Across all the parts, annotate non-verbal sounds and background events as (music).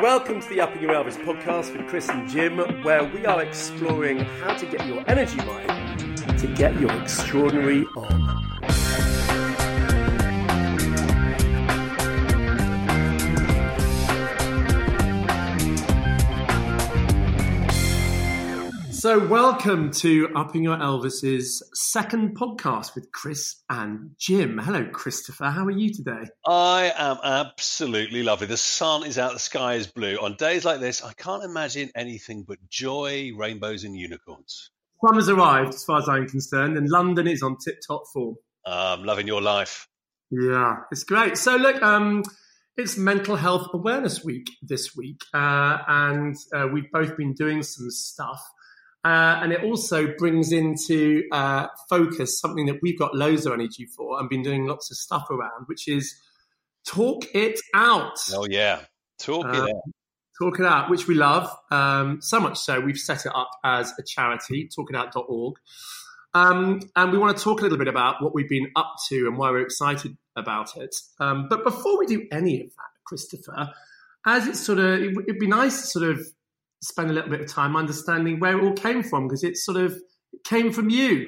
Welcome to the Upping Your Elvis podcast with Chris and Jim, where we are exploring how to get your energy right to get your extraordinary on. So, welcome to Upping Your Elvis's second podcast with Chris and Jim. Hello, Christopher. How are you today? I am absolutely lovely. The sun is out, the sky is blue. On days like this, I can't imagine anything but joy, rainbows, and unicorns. Summer's arrived, as far as I'm concerned, and London is on tip top form. Um, loving your life. Yeah, it's great. So, look, um, it's Mental Health Awareness Week this week, uh, and uh, we've both been doing some stuff uh, and it also brings into uh, focus something that we've got loads of energy for and been doing lots of stuff around, which is talk it out. Oh, yeah. Talk it um, out. Talk it out, which we love. Um, so much so, we've set it up as a charity, talkitout.org. Um, and we want to talk a little bit about what we've been up to and why we're excited about it. Um, but before we do any of that, Christopher, as it's sort of, it, would be nice to sort of spend a little bit of time understanding where it all came from because it sort of came from you.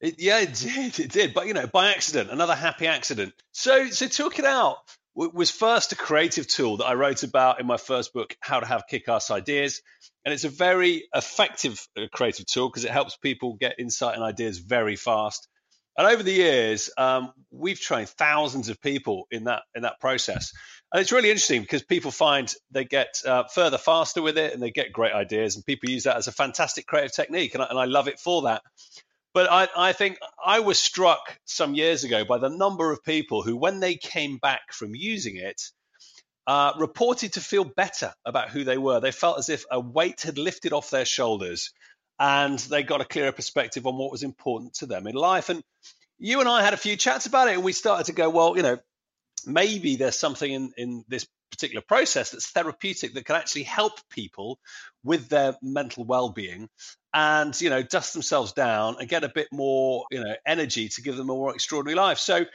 It, yeah, it did. It did, but you know, by accident, another happy accident. So, so talk it out was first a creative tool that I wrote about in my first book, How to Have Kick-Ass Ideas, and it's a very effective uh, creative tool because it helps people get insight and ideas very fast. And over the years, um, we've trained thousands of people in that in that process, and it's really interesting because people find they get uh, further faster with it, and they get great ideas, and people use that as a fantastic creative technique, and I, and I love it for that. But I, I think I was struck some years ago by the number of people who, when they came back from using it, uh, reported to feel better about who they were. They felt as if a weight had lifted off their shoulders and they got a clearer perspective on what was important to them in life. And you and I had a few chats about it, and we started to go, well, you know, maybe there's something in, in this particular process that's therapeutic that can actually help people with their mental well-being and you know dust themselves down and get a bit more you know energy to give them a more extraordinary life so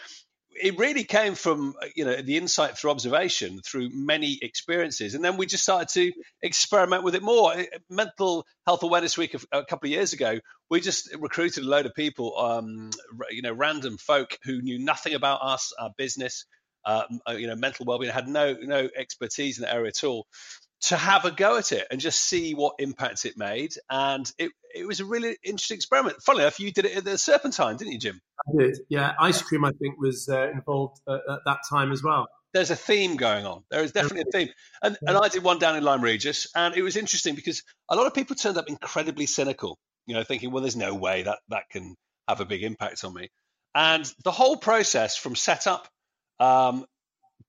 it really came from you know the insight through observation through many experiences. And then we just started to experiment with it more. Mental health awareness week a, couple of years ago we just recruited a load of people um, you know random folk who knew nothing about us our business uh, uh you know mental well-being had no no expertise in the area at all to have a go at it and just see what impact it made. And it, it was a really interesting experiment. Funnily enough, you did it at the Serpentine, didn't you, Jim? I did. Yeah, ice cream, I think, was uh, involved at, at that time as well. There's a theme going on. There is definitely a theme. And, and I did one down in Lyme Regis, and it was interesting because a lot of people turned up incredibly cynical, you know, thinking, well, there's no way that that can have a big impact on me. And the whole process from setup, um,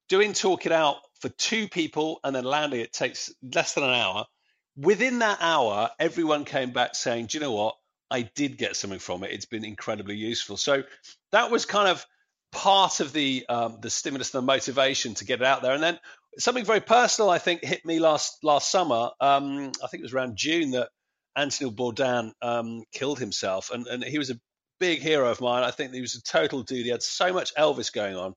doing talk it out for two people and then landing it takes less than an hour. Within that hour, everyone came back saying, Do you know what? I did get something from it. It's been incredibly useful. So that was kind of part of the um, the stimulus and the motivation to get it out there. And then something very personal, I think, hit me last last summer. Um, I think it was around June that Anthony Bourdain um, killed himself, and, and he was a big hero of mine. I think he was a total dude. He had so much Elvis going on.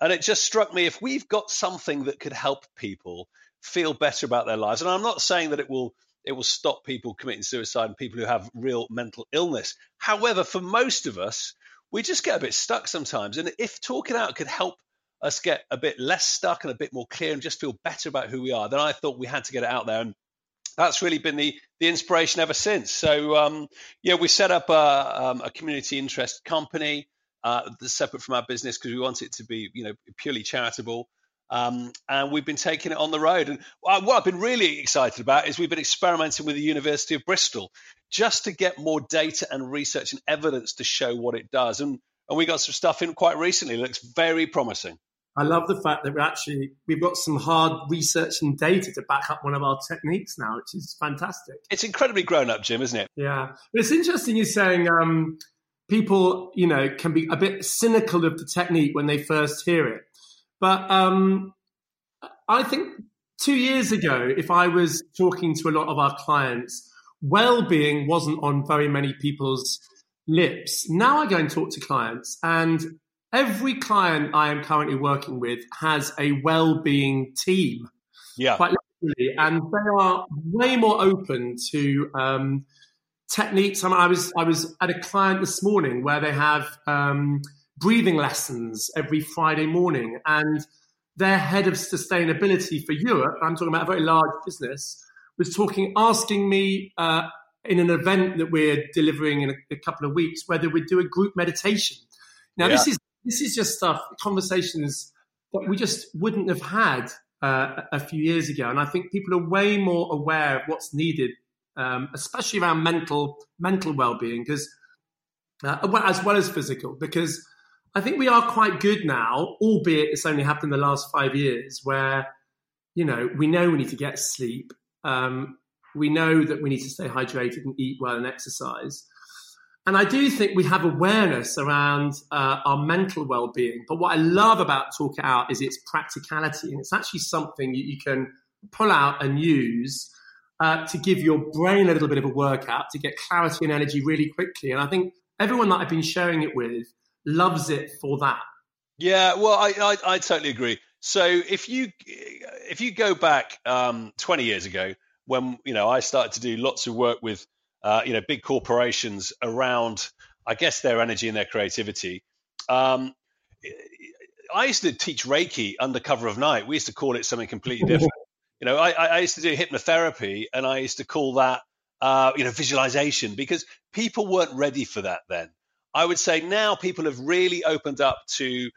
And it just struck me if we've got something that could help people feel better about their lives, and I'm not saying that it will it will stop people committing suicide and people who have real mental illness. However, for most of us, we just get a bit stuck sometimes. And if talking out could help us get a bit less stuck and a bit more clear and just feel better about who we are, then I thought we had to get it out there. And that's really been the the inspiration ever since. So um, yeah, we set up a, um, a community interest company uh, that's separate from our business because we want it to be, you know, purely charitable. Um, and we've been taking it on the road. And what I've been really excited about is we've been experimenting with the University of Bristol just to get more data and research and evidence to show what it does. And, and we got some stuff in quite recently. It looks very promising. I love the fact that we're actually we've got some hard research and data to back up one of our techniques now, which is fantastic. It's incredibly grown up, Jim, isn't it? Yeah, but it's interesting you're saying um, people, you know, can be a bit cynical of the technique when they first hear it. But um, I think two years ago, if I was talking to a lot of our clients, well-being wasn't on very many people's lips. Now I go and talk to clients, and every client I am currently working with has a well-being team. Yeah. Quite literally. And they are way more open to um, techniques. I, mean, I was I was at a client this morning where they have um, breathing lessons every Friday morning, and their head of sustainability for Europe, I'm talking about a very large business, was talking, asking me uh, in an event that we're delivering in a, a, couple of weeks whether we'd do a group meditation. Now, yeah. this is this is just stuff conversations that we just wouldn't have had uh, a few years ago, and I think people are way more aware of what's needed um, especially around mental mental well being, because uh, as well as physical, because I think we are quite good now, albeit it's only happened in the last five years, where you know we know we need to get sleep, um, we know that we need to stay hydrated and eat well and exercise. And I do think we have awareness around uh, our mental well-being. But what I love about Talk It Out is its practicality, and it's actually something you can pull out and use uh, to give your brain a little bit of a workout to get clarity and energy really quickly. And I think everyone that I've been sharing it with loves it for that. Yeah, well, I, I, I totally agree. So if you if you go back um, 20 years ago, when you know I started to do lots of work with uh, you know big corporations around, I guess their energy and their creativity. Um, I used to teach Reiki under cover of night. We used to call it something completely (laughs) different. You know, I, I used to do hypnotherapy, and I used to call that uh, you know visualization because people weren't ready for that then. I would say now people have really opened up to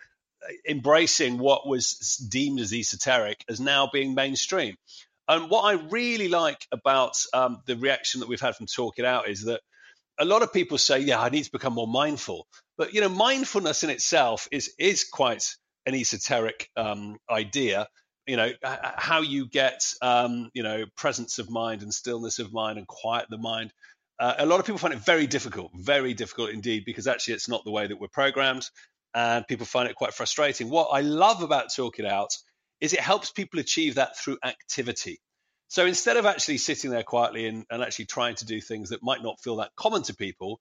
uh, embracing what was deemed as esoteric as now being mainstream. And what I really like about um, the reaction that we've had from Talk It Out is that a lot of people say, "Yeah, I need to become more mindful." But you know, mindfulness in itself is is quite an esoteric um, idea you know how you get um, you know presence of mind and stillness of mind and quiet the mind. Uh, a lot of people find it very difficult very difficult indeed because actually it's not the way that we're programmed and people find it quite frustrating. What i love about talk it out is it helps people achieve that through activity. So instead of actually sitting there quietly and, and actually trying to do things that might not feel that common to people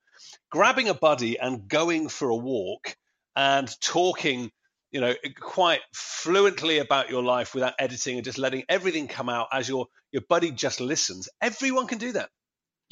grabbing a buddy and going for a walk and talking you know quite fluently about your life without editing and just letting everything come out as your your buddy just listens. Everyone can do that.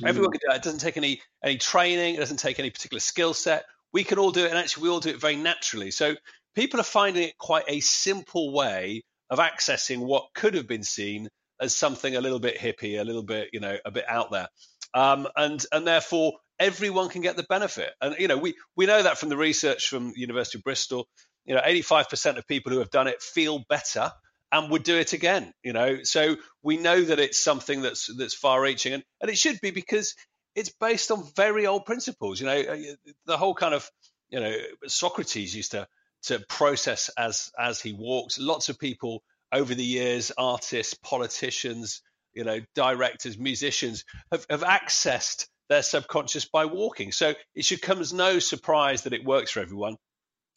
Mm. everyone can do that. It doesn't take any any training. It doesn't take any particular skill set. We can all do it and actually we all do it very naturally. So people are finding it quite a simple way of accessing what could have been seen as something a little bit hippie a little bit you know a bit out there. Um, and and therefore everyone can get the benefit. And you know we we know that from the research from the university of bristol you know 85% of people who have done it feel better and would do it again you know? So we know that it's something that's that's far reaching and, and it should be because it's based on very old principles you know? Uh, the whole kind of you know socrates used to to process as as he walks. Lots of people over the years artists politicians you know directors musicians have, have accessed their subconscious by walking. So it should come as no surprise that it works for everyone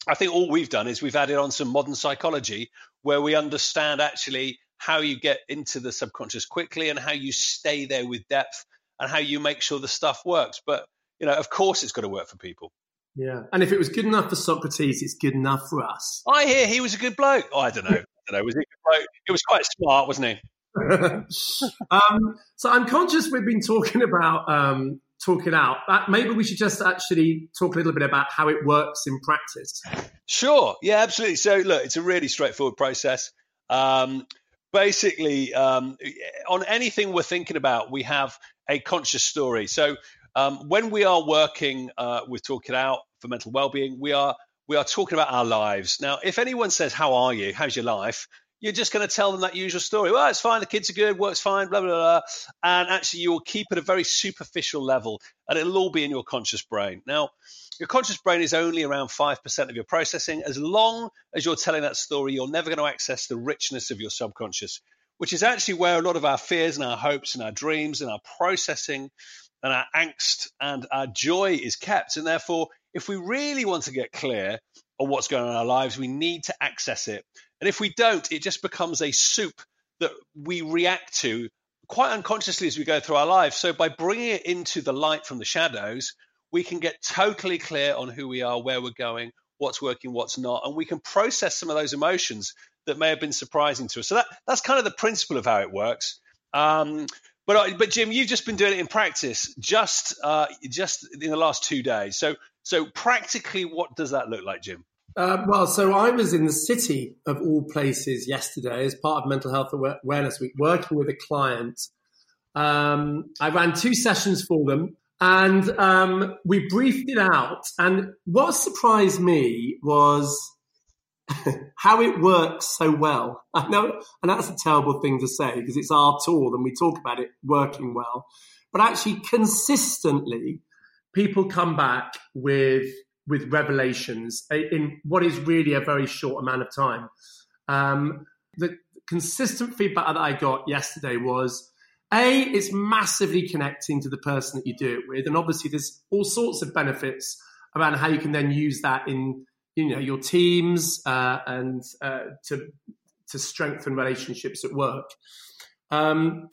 I think all we've done is we've added on some modern psychology where we understand actually how you get into the subconscious quickly and how you stay there with depth and how you make sure the stuff works. But you know, of course, it's got to work for people. Yeah, and if it was good enough for Socrates, it's good enough for us. I hear he was a good bloke. Oh, I don't know. I don't know. Was he a good bloke? He was quite smart, wasn't he? (laughs) um, so I'm conscious we've been talking about um, talk it out. maybe we should just actually talk a little bit about how it works in practice. Sure. Yeah, absolutely. So, look, it's a really straightforward process. Um, basically, um, on anything we're thinking about, we have a conscious story. So, um, when we are working uh, with Talk It Out for mental well-being, we are we are talking about our lives. Now, if anyone says, "How are you? How's your life?" You're just going to tell them that usual story. Well, it's fine. The kids are good. Works fine. Blah, blah, blah. And actually, you will keep it at a very superficial level and it'll all be in your conscious brain. Now, your conscious brain is only around 5% of your processing. As long as you're telling that story, you're never going to access the richness of your subconscious, which is actually where a lot of our fears and our hopes and our dreams and our processing and our angst and our joy is kept. And therefore, if we really want to get clear on what's going on in our lives, we need to access it. And if we don't, it just becomes a soup that we react to quite unconsciously as we go through our lives. So by bringing it into the light from the shadows, we can get totally clear on who we are, where we're going, what's working, what's not, and we can process some of those emotions that may have been surprising to us. So that that's kind of the principle of how it works. Um, but but Jim, you've just been doing it in practice just uh, just in the last two days. So so practically, what does that look like, Jim? Uh, well, so I was in the city of all places yesterday as part of Mental Health Awareness Week, working with a client. Um, I ran two sessions for them, and um, we briefed it out. And what surprised me was (laughs) how it works so well. I know, and that's a terrible thing to say because it's our tool and we talk about it working well. But actually, consistently, people come back with with revelations in what is really a very short amount of time. Um, the consistent feedback that I got yesterday was a it's massively connecting to the person that you do it with, and obviously there's all sorts of benefits around how you can then use that in you know your teams uh, and uh, to to strengthen relationships at work. Um,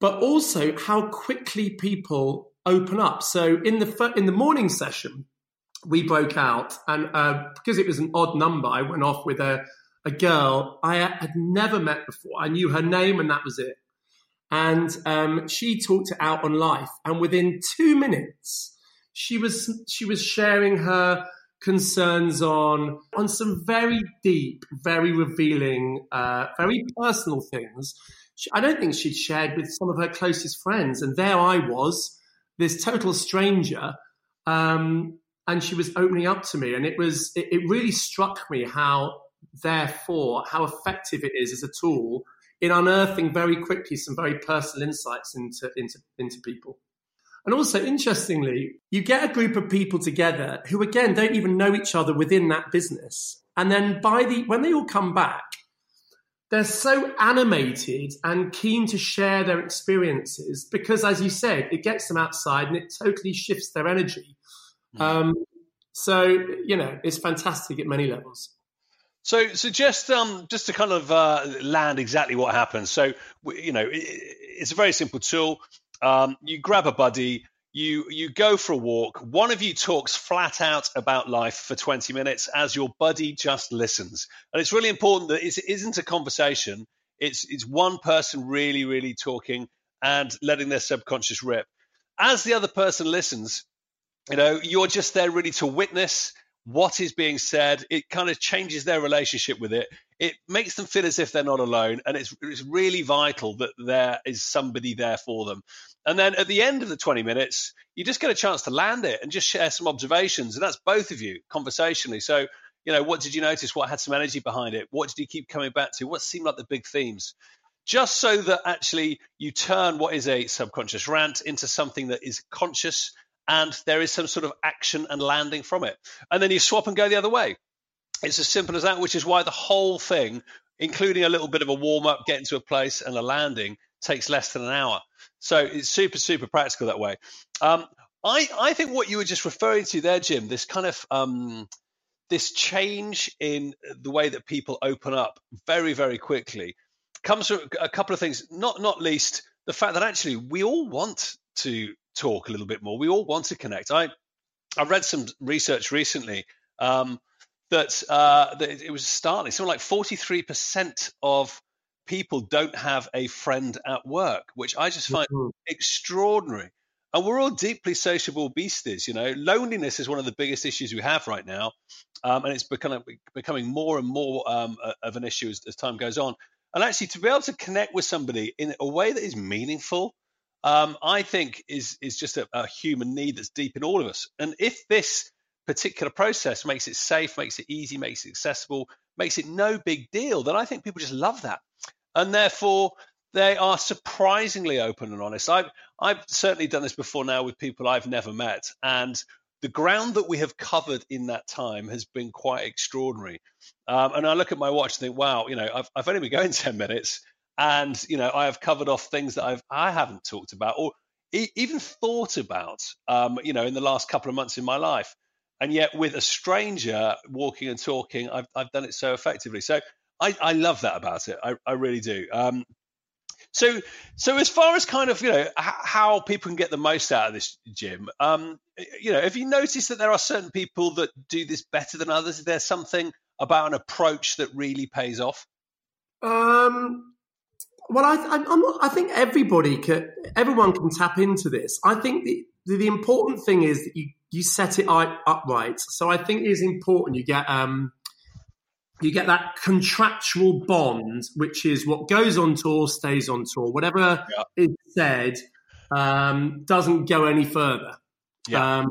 but also how quickly people open up. So in the in the morning session, we broke out, and uh, because it was an odd number, I went off with a a girl I had never met before. I knew her name, and that was it. And um, she talked it out on life, and within two minutes, she was she was sharing her concerns on on some very deep, very revealing, uh, very personal things. I don't think she'd shared with some of her closest friends, and there I was, this total stranger, um, and she was opening up to me, and it was it, it really struck me how, therefore, how effective it is as a tool in unearthing very quickly some very personal insights into into into people. And also, interestingly, you get a group of people together who, again, don't even know each other within that business. And then by the when they all come back, they're so animated and keen to share their experiences because, as you said, it gets them outside and it totally shifts their energy. Mm. Um, so you know, it's fantastic at many levels. So, so just um, just to kind of uh, land exactly what happens. So, you know, it, it's a very simple tool. Um, you grab a buddy, you you go for a walk. One of you talks flat out about life for 20 minutes as your buddy just listens. And it's really important that it isn't a conversation. It's it's one person really really talking and letting their subconscious rip. As the other person listens, you know, you're just there really to witness what is being said. It kind of changes their relationship with it. It makes them feel as if they're not alone. And it's, it's really vital that there is somebody there for them. And then at the end of the 20 minutes, you just get a chance to land it and just share some observations. And that's both of you conversationally. So, you know, what did you notice? What had some energy behind it? What did you keep coming back to? What seemed like the big themes? Just so that actually you turn what is a subconscious rant into something that is conscious and there is some sort of action and landing from it. And then you swap and go the other way. It's as simple as that, which is why the whole thing, including a little bit of a warm up, getting to a place and a landing, takes less than an hour. So it's super, super practical that way. Um, I, I think what you were just referring to there, Jim, this kind of um, this change in the way that people open up very, very quickly comes from a couple of things. Not not least the fact that actually we all want to talk a little bit more. We all want to connect. I I read some research recently um, that, uh, that it was startling. Something like 43% of people don't have a friend at work, which I just find mm-hmm. extraordinary. And we're all deeply sociable beasties. You know, loneliness is one of the biggest issues we have right now, um, and it's becoming becoming more and more um, of an issue as, as time goes on. And actually, to be able to connect with somebody in a way that is meaningful um, I think is is just a, a, human need that's deep in all of us. And if this particular process makes it safe, makes it easy, makes it accessible, makes it no big deal, then I think people just love that, and therefore they are surprisingly open and honest. I've I've certainly done this before now with people I've never met, and the ground that we have covered in that time has been quite extraordinary. Um, and I look at my watch and think, wow, you know, I've, I've only been going (laughs) 10 minutes and you know I have covered off things that I've I haven't talked about or e- even thought about um, you know in the last couple of months in my life and yet with a stranger walking and talking I've, I've done it so effectively so I, I love that about it I, I really do um, So, so as far as kind of you know how people can get the most out of this Jim, um, you know, have you noticed that there are certain people that do this better than others? Is there something about an approach that really pays off? Um, well, I, I, not, I think everybody can, everyone can tap into this. I think the, the, the important thing is that you, you set it up upright. So I think it is important you get um, you get that contractual bond, which is what goes on tour stays on tour. Whatever yeah. is said um, doesn't go any further, yeah. um,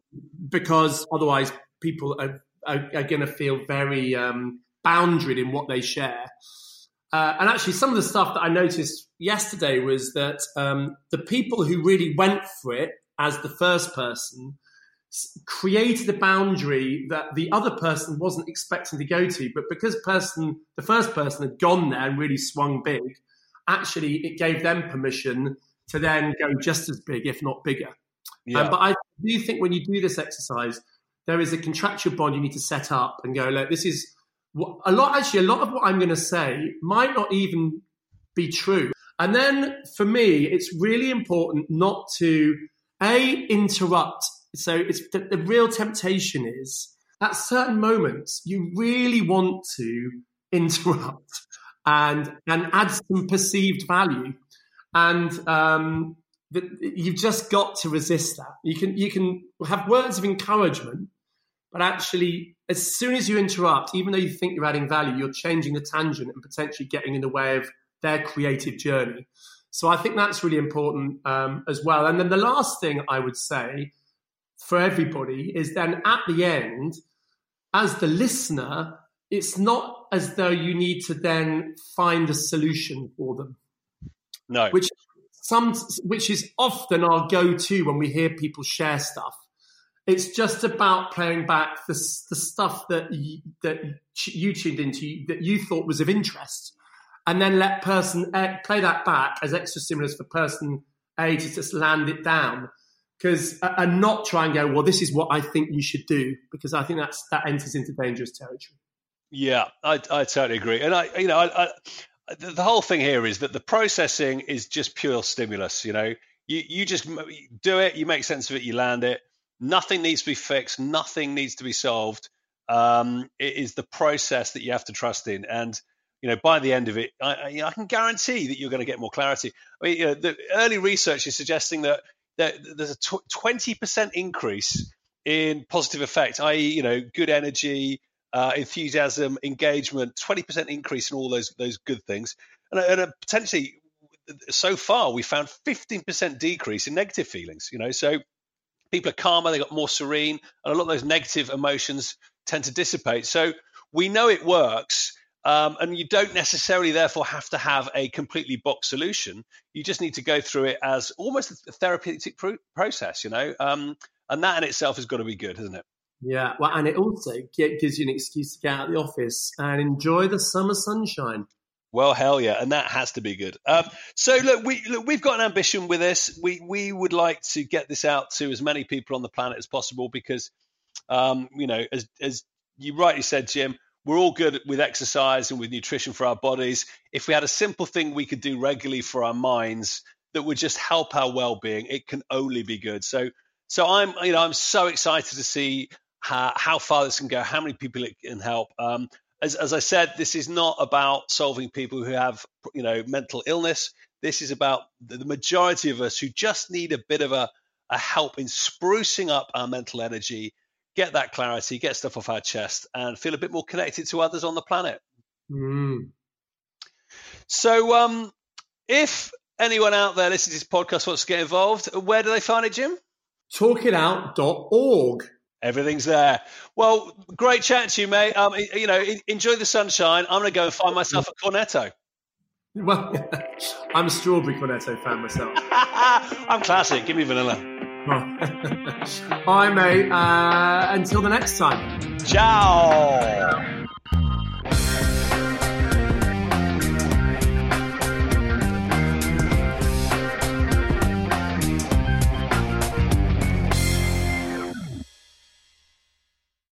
because otherwise people are, are, are going to feel very um, boundaried in what they share. Uh, and actually, some of the stuff that I noticed yesterday was that um, the people who really went for it as the first person created a boundary that the other person wasn't expecting to go to, but because person the first person had gone there and really swung big, actually it gave them permission to then go just as big, if not bigger. Yeah. Um, but I do think when you do this exercise, there is a contractual bond you need to set up and go, look, this is a lot, actually, a lot of what I'm going to say might not even be true. And then for me, it's really important not to a interrupt. So it's the, the real temptation is at certain moments you really want to interrupt and and add some perceived value, and um, you've just got to resist that. You can you can have words of encouragement, but actually as soon as you interrupt, even though you think you're adding value, you're changing the tangent and potentially getting in the way of their creative journey. So I think that's really important um, as well. And then the last thing I would say for everybody is then at the end, as the listener, it's not as though you need to then find a solution for them. No. Which some which is often our go-to when we hear people share stuff it's just about playing back the, the stuff that you, that you tuned into that you thought was of interest, and then let person A play that back as extra stimulus for person A to just land it down. Because and not try and go, well, this is what I think you should do, because I think that's that enters into dangerous territory. Yeah, I, I totally agree, and I, you know, I, I, the whole thing here is that the processing is just pure stimulus. You know, you you just do it, you make sense of it, you land it Nothing needs to be fixed. Nothing needs to be solved. Um, it is the process that you have to trust in, and you know by the end of it, I, I can guarantee that you're going to get more clarity. I mean, you know, the early research is suggesting that, there's a twenty percent increase in positive effect, i.e., you know, good energy, uh, enthusiasm, engagement, twenty percent increase in all those those good things, and, and a potentially so far we found 15% decrease in negative feelings you know so people are calmer, they got more serene, and a lot of those negative emotions tend to dissipate. So we know it works. Um, and you don't necessarily, therefore, have to have a completely box solution. You just need to go through it as almost a therapeutic process, you know. Um, and that in itself has got to be good, hasn't it? Yeah, well, and it also gives you an excuse to get out of the office and enjoy the summer sunshine. Well, hell yeah, and that has to be good. Um, so look, we look, we've got an ambition with this. We we would like to get this out to as many people on the planet as possible because, um, you know, as as you rightly said, Jim, we're all good with exercise and with nutrition for our bodies. If we had a simple thing we could do regularly for our minds that would just help our well-being, it can only be good. So so I'm you know I'm so excited to see how, how far this can go, how many people it can help. Um, as, as I said, this is not about solving people who have, you know, mental illness. This is about the majority of us who just need a bit of a, a help in sprucing up our mental energy, get that clarity, get stuff off our chest, and feel a bit more connected to others on the planet. Mm. So, um, if anyone out there listening to this podcast wants to get involved, where do they find it, Jim? Talkitout.org. Everything's there. Well, great chat to you, mate. Um, you know, enjoy the sunshine. I'm going to go and find myself a cornetto. Well, (laughs) I'm a strawberry cornetto fan myself. (laughs) I'm classic. Give me vanilla. Bye, mate. Uh, until the next time. Ciao.